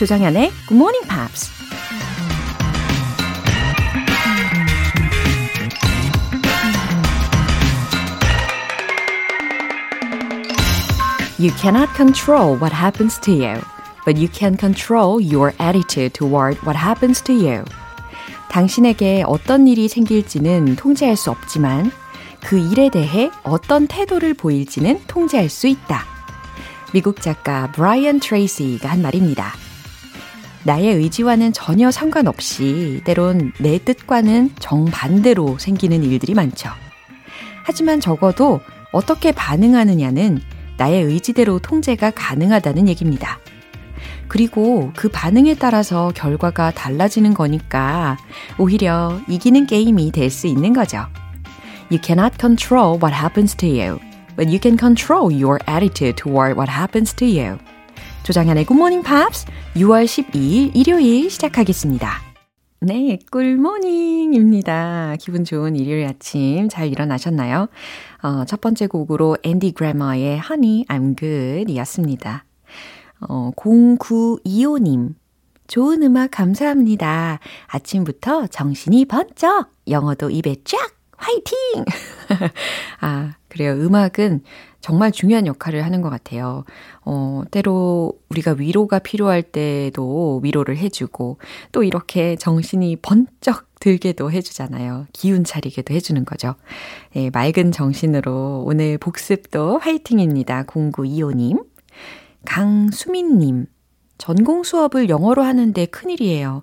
조정현의 Good Morning Pops. You cannot control what happens to you, but you can control your attitude toward what happens to you. 당신에게 어떤 일이 생길지는 통제할 수 없지만 그 일에 대해 어떤 태도를 보일지는 통제할 수 있다. 미국 작가 브라이언 트레이시가 한 말입니다. 나의 의지와는 전혀 상관없이 때론 내 뜻과는 정반대로 생기는 일들이 많죠. 하지만 적어도 어떻게 반응하느냐는 나의 의지대로 통제가 가능하다는 얘기입니다. 그리고 그 반응에 따라서 결과가 달라지는 거니까 오히려 이기는 게임이 될 수 있는 거죠. You cannot control what happens to you, but you can control your attitude toward what happens to you. 조장현의 Morning Pops 6월 12일 일요일 시작하겠습니다. 네, 꿀모닝입니다. 기분 좋은 일요일 아침 잘 일어나셨나요? 어, 첫 번째 곡으로 앤디 그래머의 Honey, I'm Good 이었습니다. 어, 0925님. 좋은 음악 감사합니다. 아침부터 정신이 번쩍! 영어도 입에 쫙! 화이팅! 아, 그래요. 음악은 정말 중요한 역할을 하는 것 같아요. 어, 때로 우리가 위로가 필요할 때도 위로를 해주고, 또 이렇게 정신이 번쩍 들게도 해주잖아요. 기운 차리게도 해주는 거죠. 네, 맑은 정신으로 오늘 복습도 화이팅입니다. 0925님. 강수민님. 전공 수업을 영어로 하는데 큰일이에요.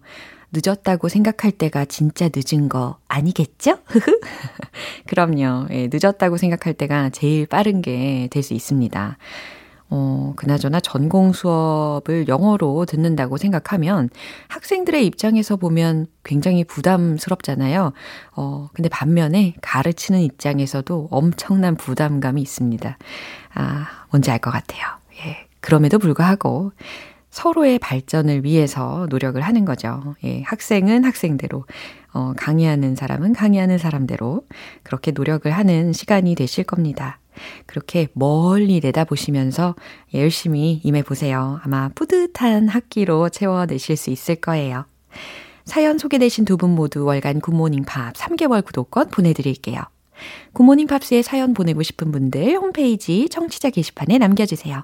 늦었다고 생각할 때가 진짜 늦은 거 아니겠죠? 그럼요. 예, 늦었다고 생각할 때가 제일 빠른 게 될 수 있습니다. 어, 그나저나 전공 수업을 영어로 듣는다고 생각하면 학생들의 입장에서 보면 굉장히 부담스럽잖아요. 어, 근데 반면에 가르치는 입장에서도 엄청난 부담감이 있습니다. 아, 뭔지 알 것 같아요. 예. 그럼에도 불구하고 서로의 발전을 위해서 노력을 하는 거죠. 예, 학생은 학생대로, 어, 강의하는 사람은 강의하는 사람대로 그렇게 노력을 하는 시간이 되실 겁니다. 그렇게 멀리 내다보시면서 열심히 임해보세요. 아마 뿌듯한 학기로 채워내실 수 있을 거예요. 사연 소개되신 두 분 모두 월간 굿모닝 팝 3개월 구독권 보내드릴게요. 굿모닝 팝스에 사연 보내고 싶은 분들 홈페이지 청취자 게시판에 남겨주세요.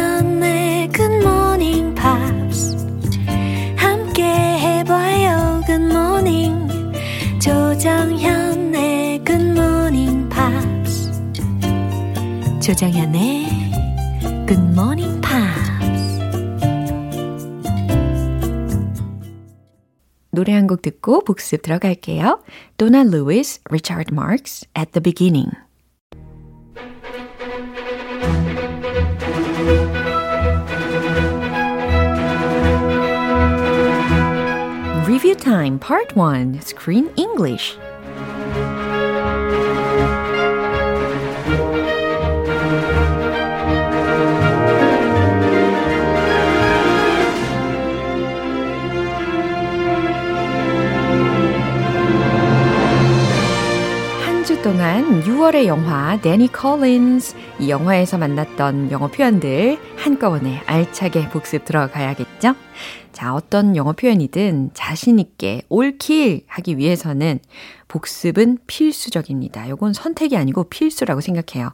조정현의 Good Morning Pops. 노래 한 곡 듣고 복습 들어갈게요. Donna Lewis, Richard Marx, At the Beginning. Review Time Part 1 Screen English 동안 6월의 영화 데니 컬린스 이 영화에서 만났던 영어 표현들 한꺼번에 알차게 복습 들어가야겠죠? 자, 어떤 영어 표현이든 자신 있게 올킬 하기 위해서는 복습은 필수적입니다. 요건 선택이 아니고 필수라고 생각해요.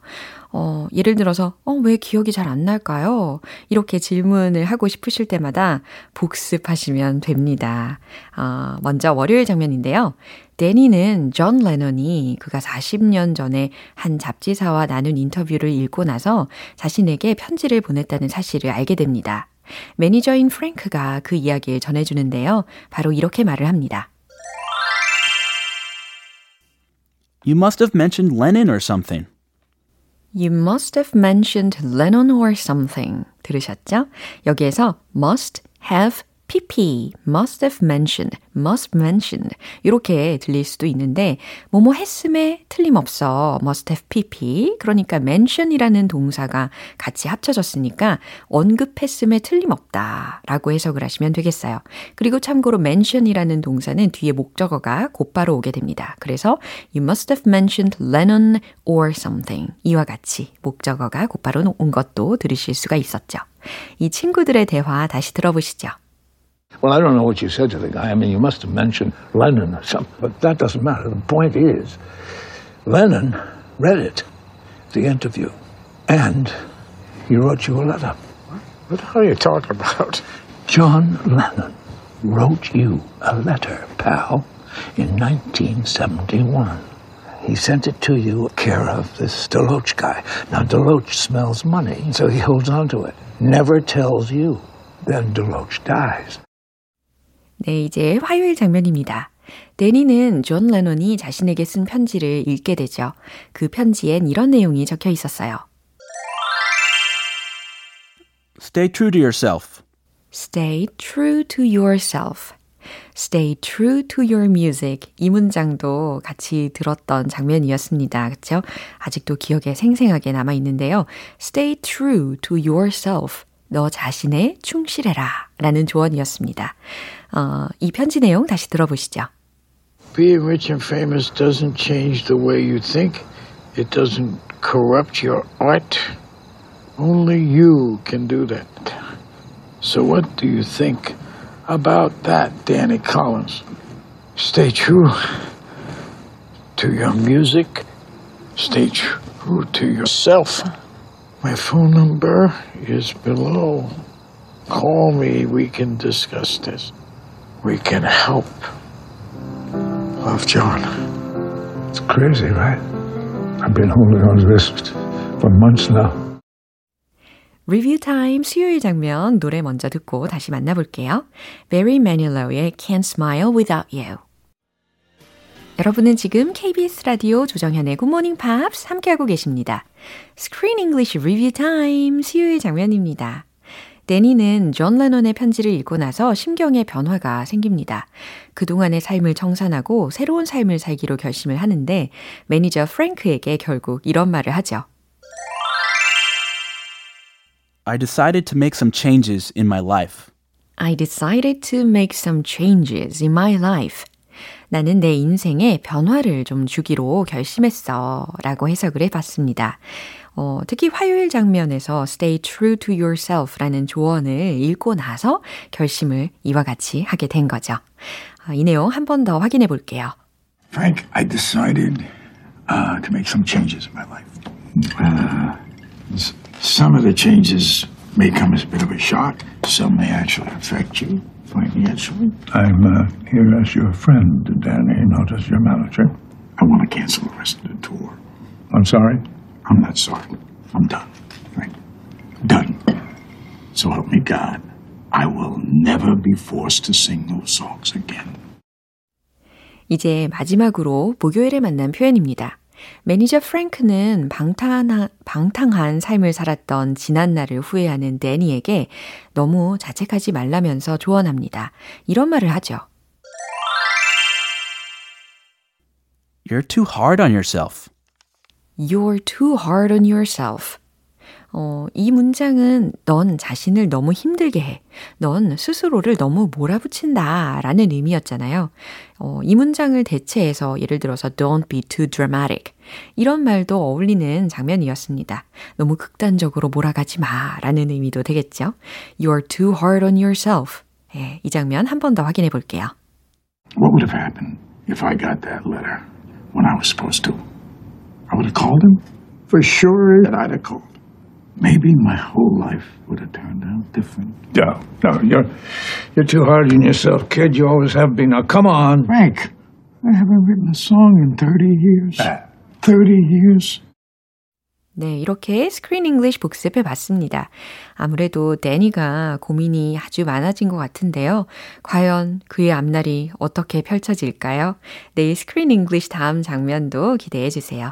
어, 예를 들어서, 어, 왜 기억이 잘 안 날까요? 이렇게 질문을 하고 싶으실 때마다 복습하시면 됩니다. 어, 먼저 월요일 장면인데요. 데니는 존 레논이 그가 40년 전에 한 잡지사와 나눈 인터뷰를 읽고 나서 자신에게 편지를 보냈다는 사실을 알게 됩니다. 매니저인 프랭크가 그 이야기를 전해주는데요. 바로 이렇게 말을 합니다. You must have mentioned Lennon or something. You must have mentioned Lennon or something. 들으셨죠? 여기에서 must have pp, must have mentioned, must mention 이렇게 들릴 수도 있는데 뭐뭐 했음에 틀림없어 must have pp 그러니까 mention이라는 동사가 같이 합쳐졌으니까 언급했음에 틀림없다 라고 해석을 하시면 되겠어요. 그리고 참고로 mention이라는 동사는 뒤에 목적어가 곧바로 오게 됩니다. 그래서 you must have mentioned Lennon or something 이와 같이 목적어가 곧바로 온 것도 들으실 수가 있었죠. 이 친구들의 대화 다시 들어보시죠. Well, I don't know what you said to the guy. I mean, you must have mentioned Lennon or something, but that doesn't matter. The point is, Lennon read it, the interview, and he wrote you a letter. What are you talking about? John Lennon wrote you a letter, pal, in 1971. He sent it to you care of this Deloach guy. Now, Deloach smells money, so he holds on to it. Never tells you. Then Deloach dies. 네, 이제 화요일 장면입니다. 데니는 존 레논이 자신에게 쓴 편지를 읽게 되죠. 그 편지엔 이런 내용이 적혀 있었어요. Stay true to yourself. Stay true to yourself. Stay true to your music. 이 문장도 같이 들었던 장면이었습니다. 그렇죠? 아직도 기억에 생생하게 남아 있는데요. Stay true to yourself. 너 자신에 충실해라. 라는 조언이었습니다. 어, 이 편지 내용 다시 들어보시죠. Being rich and famous doesn't change the way you think. It doesn't corrupt your art. Only you can do that. So what do you think about that, Danny Collins? Stay true to your music. Stay true to yourself. My phone number is below. Call me. We can discuss this. We can help. Love, John. It's crazy, right? I've been holding on to this for months now. 리뷰 타임 수요일 장면 노래 먼저 듣고 다시 만나볼게요. Barry Manilow의 Can't Smile Without You. 여러분은 지금 KBS 라디오 조정현의 Good Morning Pops 함께하고 계십니다. Screen English Review Time 수요일 장면입니다. 데니는 존 레논의 편지를 읽고 나서 심경의 변화가 생깁니다. 그동안의 삶을 청산하고 새로운 삶을 살기로 결심을 하는데 매니저 프랭크에게 결국 이런 말을 하죠. I decided to make some changes in my life. I decided to make some changes in my life. 나는 내 인생에 변화를 좀 주기로 결심했어. 라고 해석을 해봤습니다. 어, 특히 화요일 장면에서 stay true to yourself 라는 조언을 읽고 나서 결심을 이와 같이 하게 된 거죠. 아, 이 내용 한 번 더 확인해 볼게요. Frank, I decided uh, to make some changes in my life. Uh, some of the changes may come as a bit of a shock. Some may actually affect you financially. I'm uh, here as your friend, Danny, not as your manager. I want to cancel the rest of the tour. I'm sorry. I'm not sorry. I'm done. Frank. Done. So help me God. I will never be forced to sing those songs again. 이제 마지막으로 목요일에 만난 표현입니다. 매니저 프랭크는 방탕한, 방탕한 삶을 살았던 지난 날을 후회하는 데니에게 너무 자책하지 말라면서 조언합니다. 이런 말을 하죠. You're too hard on yourself. You're too hard on yourself. 어, 이 문장은 넌 자신을 너무 힘들게 해. 넌 스스로를 너무 몰아붙인다. 라는 의미였잖아요. 어, 이 문장을 대체해서 예를 들어서 don't be too dramatic. 이런 말도 어울리는 장면이었습니다. 너무 극단적으로 몰아가지 마. 라는 의미도 되겠죠. You're too hard on yourself. 예, 이 장면 한 번 더 확인해 볼게요. What would have happened if I got that letter when I was supposed to? I would have called him. For sure that I'd have called. Maybe my whole life would have turned out different. No, no, you're you're too hard on yourself, kid. You always have been. Now, come on. Frank, I haven't written a song in 30 years. 30 years. 네, 이렇게 스크린 잉글리시 복습해 봤습니다. 아무래도 데니가 고민이 아주 많아진 것 같은데요. 과연 그의 앞날이 어떻게 펼쳐질까요? 내일 스크린 잉글리시 다음 장면도 기대해 주세요.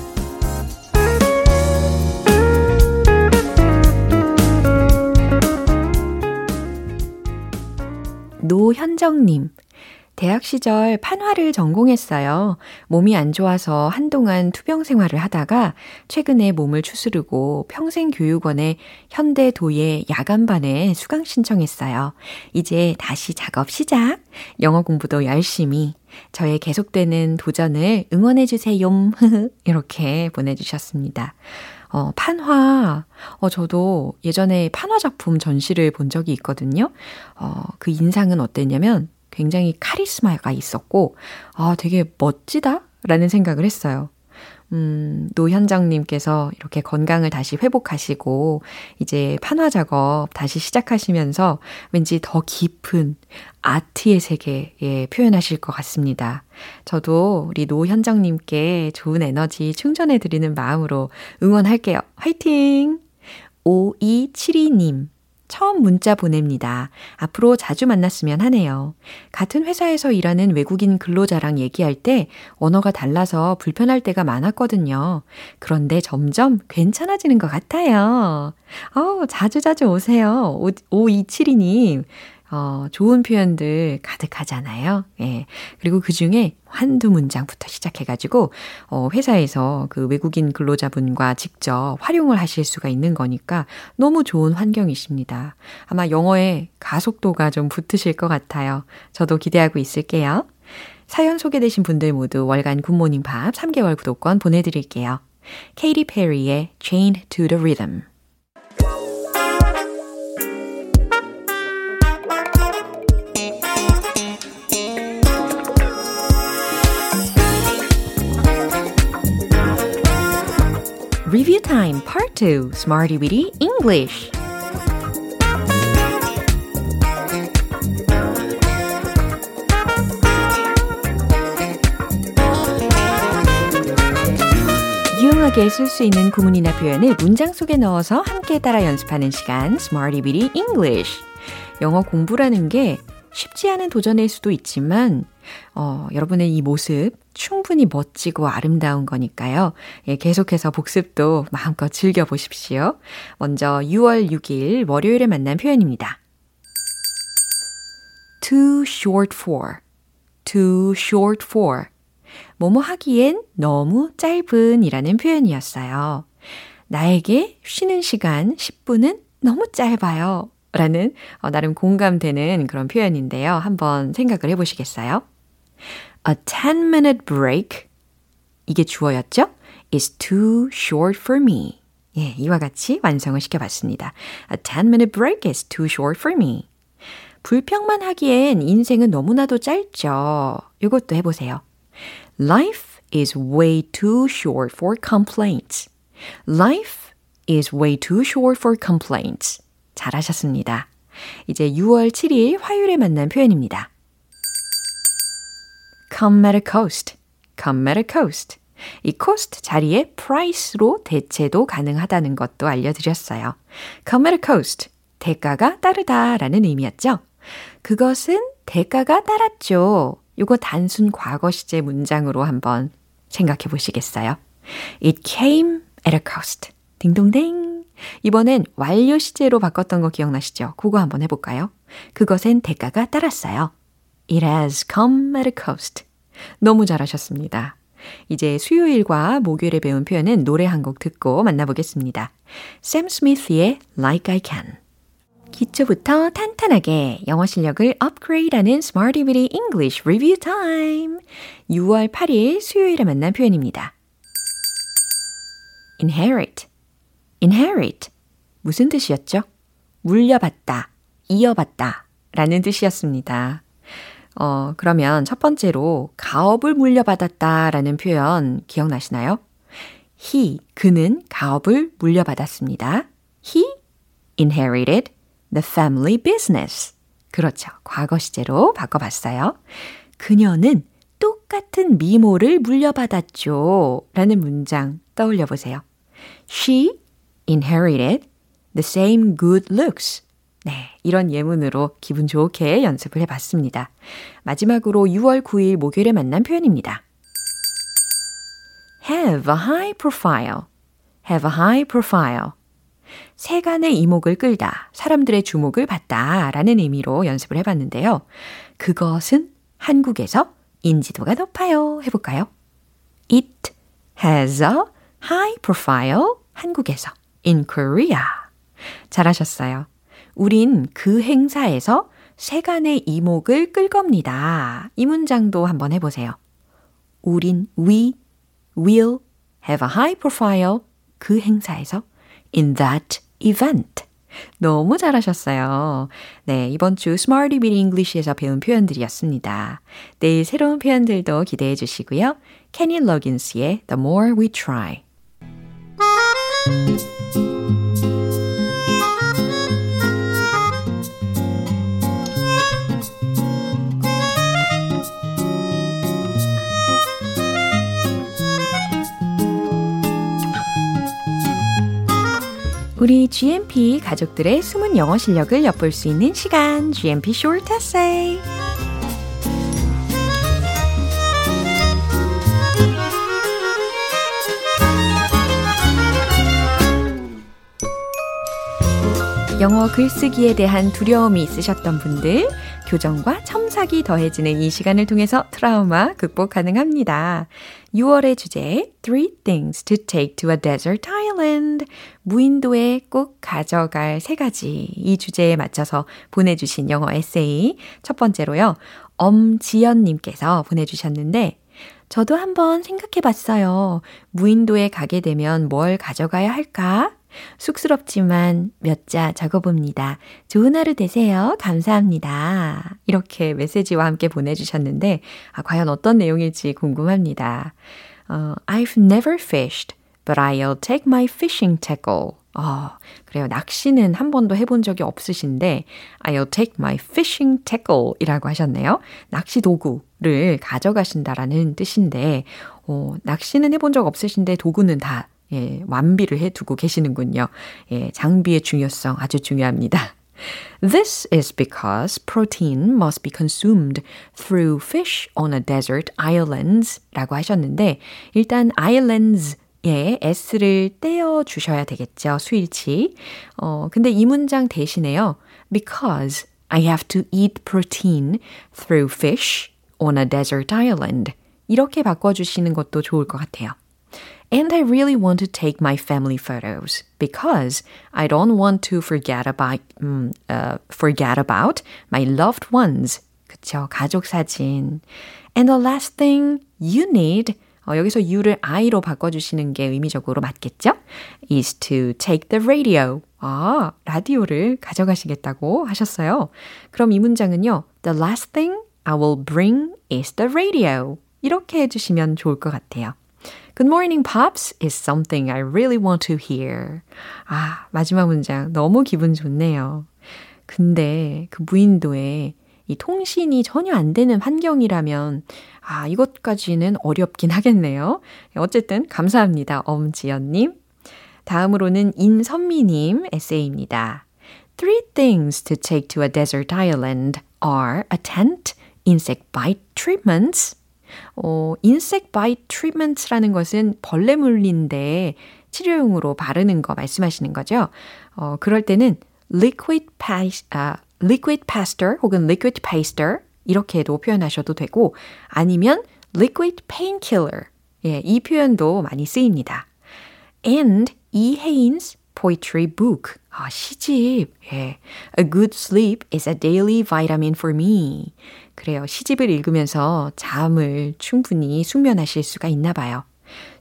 노현정님, 대학 시절 판화를 전공했어요. 몸이 안 좋아서 한동안 투병 생활을 하다가 최근에 몸을 추스르고 평생교육원의 현대도예 야간반에 수강 신청했어요. 이제 다시 작업 시작. 영어 공부도 열심히. 저의 계속되는 도전을 응원해주세요. 이렇게 보내주셨습니다. 어, 판화. 어, 저도 예전에 판화 작품 전시를 본 적이 있거든요. 어, 그 인상은 어땠냐면 굉장히 카리스마가 있었고, 아, 되게 멋지다? 라는 생각을 했어요. 음, 노현정님께서 이렇게 건강을 다시 회복하시고, 이제 판화 작업 다시 시작하시면서 왠지 더 깊은 아트의 세계에 표현하실 것 같습니다. 저도 우리 노현정님께 좋은 에너지 충전해드리는 마음으로 응원할게요. 화이팅! 5272님. 처음 문자 보냅니다. 앞으로 자주 만났으면 하네요. 같은 회사에서 일하는 외국인 근로자랑 얘기할 때 언어가 달라서 불편할 때가 많았거든요. 그런데 점점 괜찮아지는 것 같아요. 어, 자주자주 오세요. 5272님. 어, 좋은 표현들 가득하잖아요. 예. 그리고 그 중에 한두 문장부터 시작해가지고, 어, 회사에서 그 외국인 근로자분과 직접 활용을 하실 수가 있는 거니까 너무 좋은 환경이십니다. 아마 영어에 가속도가 좀 붙으실 것 같아요. 저도 기대하고 있을게요. 사연 소개되신 분들 모두 월간 굿모닝 밥 3개월 구독권 보내드릴게요. 케이리 페리의 Chained to the Rhythm. Review Time Part 2 Smarty Weedy English. 유용하게 쓸 수 있는 구문이나 표현을 문장 속에 넣어서 함께 따라 연습하는 시간 Smarty Weedy English. 영어 공부라는 게 쉽지 않은 도전일 수도 있지만 어, 여러분의 이 모습 충분히 멋지고 아름다운 거니까요. 예, 계속해서 복습도 마음껏 즐겨보십시오. 먼저 6월 6일 월요일에 만난 표현입니다. too short for, too short for. 뭐뭐 하기엔 너무 짧은 이라는 표현이었어요. 나에게 쉬는 시간 10분은 너무 짧아요. 라는 어, 나름 공감되는 그런 표현인데요. 한번 생각을 해보시겠어요? A 10-minute break 이게 주어였죠? is too short for me. 예, 이와 같이 완성을 시켜봤습니다. A 10-minute break is too short for me. 불평만 하기엔 인생은 너무나도 짧죠. 이것도 해보세요. Life is way too short for complaints. Life is way too short for complaints. 잘하셨습니다. 이제 6월 7일 화요일에 만난 표현입니다. Come at a cost, come at a cost. 이 cost 자리에 price로 대체도 가능하다는 것도 알려드렸어요. come at a cost, 대가가 따르다 라는 의미였죠. 그것은 대가가 따랐죠. 요거 단순 과거 시제 문장으로 한번 생각해 보시겠어요? It came at a cost. 딩동댕. 이번엔 완료 시제로 바꿨던 거 기억나시죠? 그거 한번 해볼까요? 그것엔 대가가 따랐어요. It has come at a cost. 너무 잘하셨습니다. 이제 수요일과 목요일에 배운 표현은 노래 한 곡 듣고 만나보겠습니다. 샘 스미스의 Like I Can. 기초부터 탄탄하게 영어 실력을 업그레이드하는 Smarty Weedy English Review Time. 6월 8일 수요일에 만난 표현입니다. inherit, inherit. 무슨 뜻이었죠? 물려받다, 이어받다 라는 뜻이었습니다. 어, 그러면 첫 번째로 가업을 물려받았다 라는 표현 기억나시나요? he, 그는 가업을 물려받았습니다. he inherited the family business. 그렇죠. 과거 시제로 바꿔봤어요. 그녀는 똑같은 미모를 물려받았죠. 라는 문장 떠올려 보세요. She inherited the same good looks. 네, 이런 예문으로 기분 좋게 연습을 해봤습니다. 마지막으로 6월 9일 목요일에 만난 표현입니다. have a high profile. have a high profile. 세간의 이목을 끌다, 사람들의 주목을 받다 라는 의미로 연습을 해봤는데요. 그것은 한국에서 인지도가 높아요. 해볼까요? It has a high profile 한국에서 in Korea. 잘하셨어요. 우린 그 행사에서 세간의 이목을 끌 겁니다. 이 문장도 한번 해보세요. 우린 we will have a high profile 그 행사에서 in that event. 너무 잘하셨어요. 네, 이번 주 Smarty Beat English에서 배운 표현들이었습니다. 내일 새로운 표현들도 기대해 주시고요. 케니 러긴스의 The More We Try. 우리 GMP 가족들의 숨은 영어 실력을 엿볼 수 있는 시간, GMP Short Essay. 영어 글쓰기에 대한 두려움이 있으셨던 분들, 교정과 첨삭이 더해지는 이 시간을 통해서 트라우마 극복 가능합니다. 6월의 주제, Three Things to Take to a Desert Island. 무인도에 꼭 가져갈 세 가지. 이 주제에 맞춰서 보내주신 영어 에세이. 첫 번째로요, 엄지연님께서 보내주셨는데, 저도 한번 생각해 봤어요. 무인도에 가게 되면 뭘 가져가야 할까? 쑥스럽지만 몇 자 적어봅니다. 좋은 하루 되세요. 감사합니다. 이렇게 메시지와 함께 보내주셨는데, 아, 과연 어떤 내용일지 궁금합니다. 어, I've never fished, but I'll take my fishing tackle. 어, 그래요. 낚시는 한 번도 해본 적이 없으신데, I'll take my fishing tackle 이라고 하셨네요. 낚시 도구를 가져가신다라는 뜻인데, 어, 낚시는 해본 적 없으신데 도구는 다 예, 완비를 해 두고 계시는군요. 예, 장비의 중요성 아주 중요합니다. This is because protein must be consumed through fish on a desert islands 라고 하셨는데, 일단 islands 예, s를 떼어 주셔야 되겠죠. 수일치. 어, 근데 이 문장 대신에요. Because I have to eat protein through fish on a desert island. 이렇게 바꿔 주시는 것도 좋을 것 같아요. And I really want to take my family photos because I don't want to forget about um, uh, forget about my loved ones. 그쵸? 가족 사진. And the last thing you need 어, 여기서 you를 I로 바꿔주시는 게 의미적으로 맞겠죠? is to take the radio. 아, 라디오를 가져가시겠다고 하셨어요. 그럼 이 문장은요. The last thing I will bring is the radio. 이렇게 해주시면 좋을 것 같아요. Good morning, Pops is something I really want to hear. 아, 마지막 문장 너무 기분 좋네요. 근데 그 무인도에 이 통신이 전혀 안 되는 환경이라면 아, 이것까지는 어렵긴 하겠네요. 어쨌든 감사합니다. 엄지연 님. 다음으로는 인선미 님 에세이입니다. Three things to take to a desert island are a tent, insect bite treatments, 어, insect bite treatment라는 것은 벌레 물린데 치료용으로 바르는 거 말씀하시는 거죠. 어, 그럴 때는 liquid paste, 아, liquid paster 혹은 liquid paster 이렇게도 표현하셔도 되고 아니면 liquid painkiller 예, 이 표현도 많이 쓰입니다. And 이혜인's poetry book 아, 시집. 예. A good sleep is a daily vitamin for me. 그래요. 시집을 읽으면서 잠을 충분히 숙면하실 수가 있나 봐요.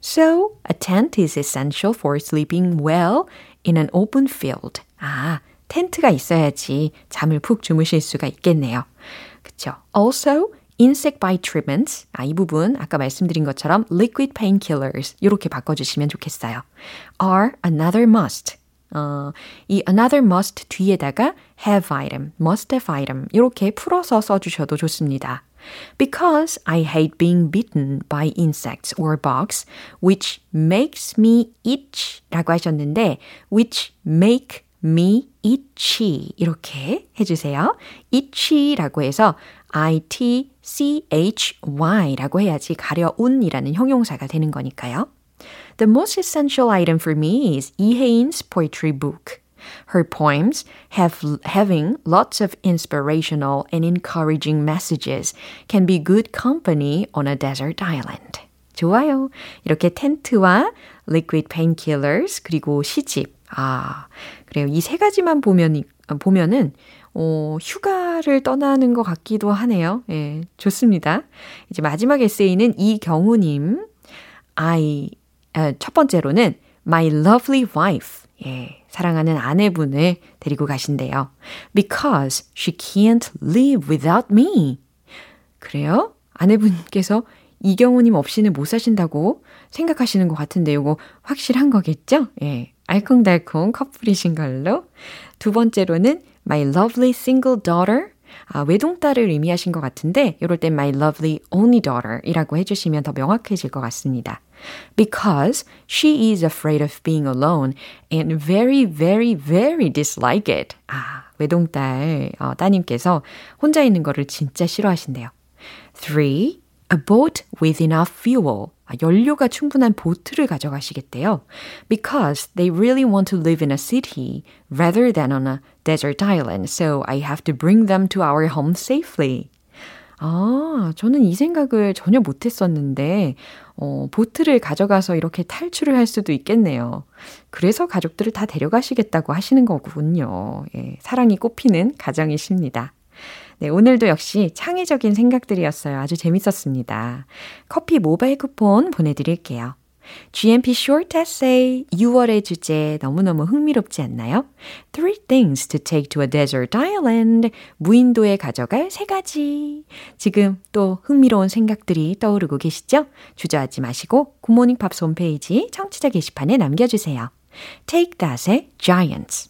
So, a tent is essential for sleeping well in an open field. 아, 텐트가 있어야지 잠을 푹 주무실 수가 있겠네요. 그쵸? Also, insect bite treatments. 아, 이 부분 아까 말씀드린 것처럼 liquid painkillers 이렇게 바꿔주시면 좋겠어요. are another must. 어, 이 another must 뒤에다가 have item, must have item 이렇게 풀어서 써주셔도 좋습니다. Because I hate being bitten by insects or bugs, which makes me itch 라고 하셨는데, which make me itchy 이렇게 해주세요. itchy라고 해서 I-T-C-H-Y라고 해야지 가려운이라는 형용사가 되는 거니까요. The most essential item for me is 이혜인's poetry book. Her poems have having lots of inspirational and encouraging messages can be good company on a desert island. 좋아요. 이렇게 텐트와 liquid painkillers 그리고 시집. 아, 그래요. 이 세 가지만 보면 보면은 어, 휴가를 떠나는 것 같기도 하네요. 예, 좋습니다. 이제 마지막 에세이는 이경우님. I, 아, 첫 번째로는 My lovely wife. 예, 사랑하는 아내분을 데리고 가신대요. Because she can't live without me. 그래요? 아내분께서 이경우님 없이는 못 사신다고 생각하시는 것 같은데 이거 확실한 거겠죠? 예. 알콩달콩 커플이신 걸로. 두 번째로는 my lovely single daughter. 아, 외동딸을 의미하신 것 같은데 이럴 땐 my lovely only daughter 이라고 해주시면 더 명확해질 것 같습니다. Because she is afraid of being alone and very, very, very dislike it. 아, 외동딸 어, 따님께서 혼자 있는 거를 진짜 싫어하신대요. 3. A boat with enough fuel. 연료가 충분한 보트를 가져가시겠대요. Because they really want to live in a city rather than on a desert island. So I have to bring them to our home safely. 아, 저는 이 생각을 전혀 못 했었는데, 어, 보트를 가져가서 이렇게 탈출을 할 수도 있겠네요. 그래서 가족들을 다 데려가시겠다고 하시는 거군요. 예, 사랑이 꽃피는 가정이십니다. 네, 오늘도 역시 창의적인 생각들이었어요. 아주 재밌었습니다. 커피 모바일 쿠폰 보내드릴게요. GMP Short Essay 6월의 주제 너무너무 흥미롭지 않나요? Three things to take to a desert island. 무인도에 가져갈 세 가지. 지금 또 흥미로운 생각들이 떠오르고 계시죠? 주저하지 마시고 굿모닝 팝스 홈페이지 청취자 게시판에 남겨주세요. Take That의 Giants.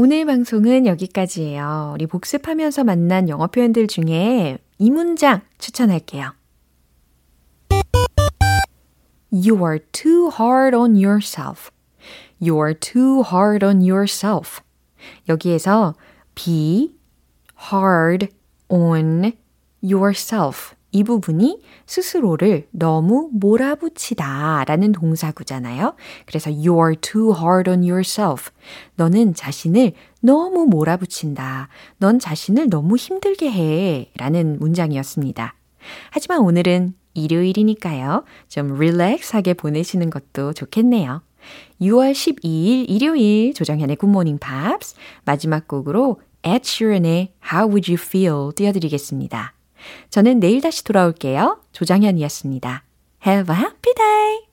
오늘 방송은 여기까지예요. 우리 복습하면서 만난 영어 표현들 중에 이 문장 추천할게요. You are too hard on yourself. You are too hard on yourself. 여기에서 be hard on yourself. 이 부분이 스스로를 너무 몰아붙이다 라는 동사구잖아요. 그래서 you're too hard on yourself. 너는 자신을 너무 몰아붙인다. 넌 자신을 너무 힘들게 해. 라는 문장이었습니다. 하지만 오늘은 일요일이니까요. 좀 릴렉스하게 보내시는 것도 좋겠네요. 6월 12일 일요일 조정현의 굿모닝 팝스 마지막 곡으로 Ed Sheeran의 How Would You Feel 띄워드리겠습니다. 저는 내일 다시 돌아올게요. 조장현이었습니다. Have a happy day!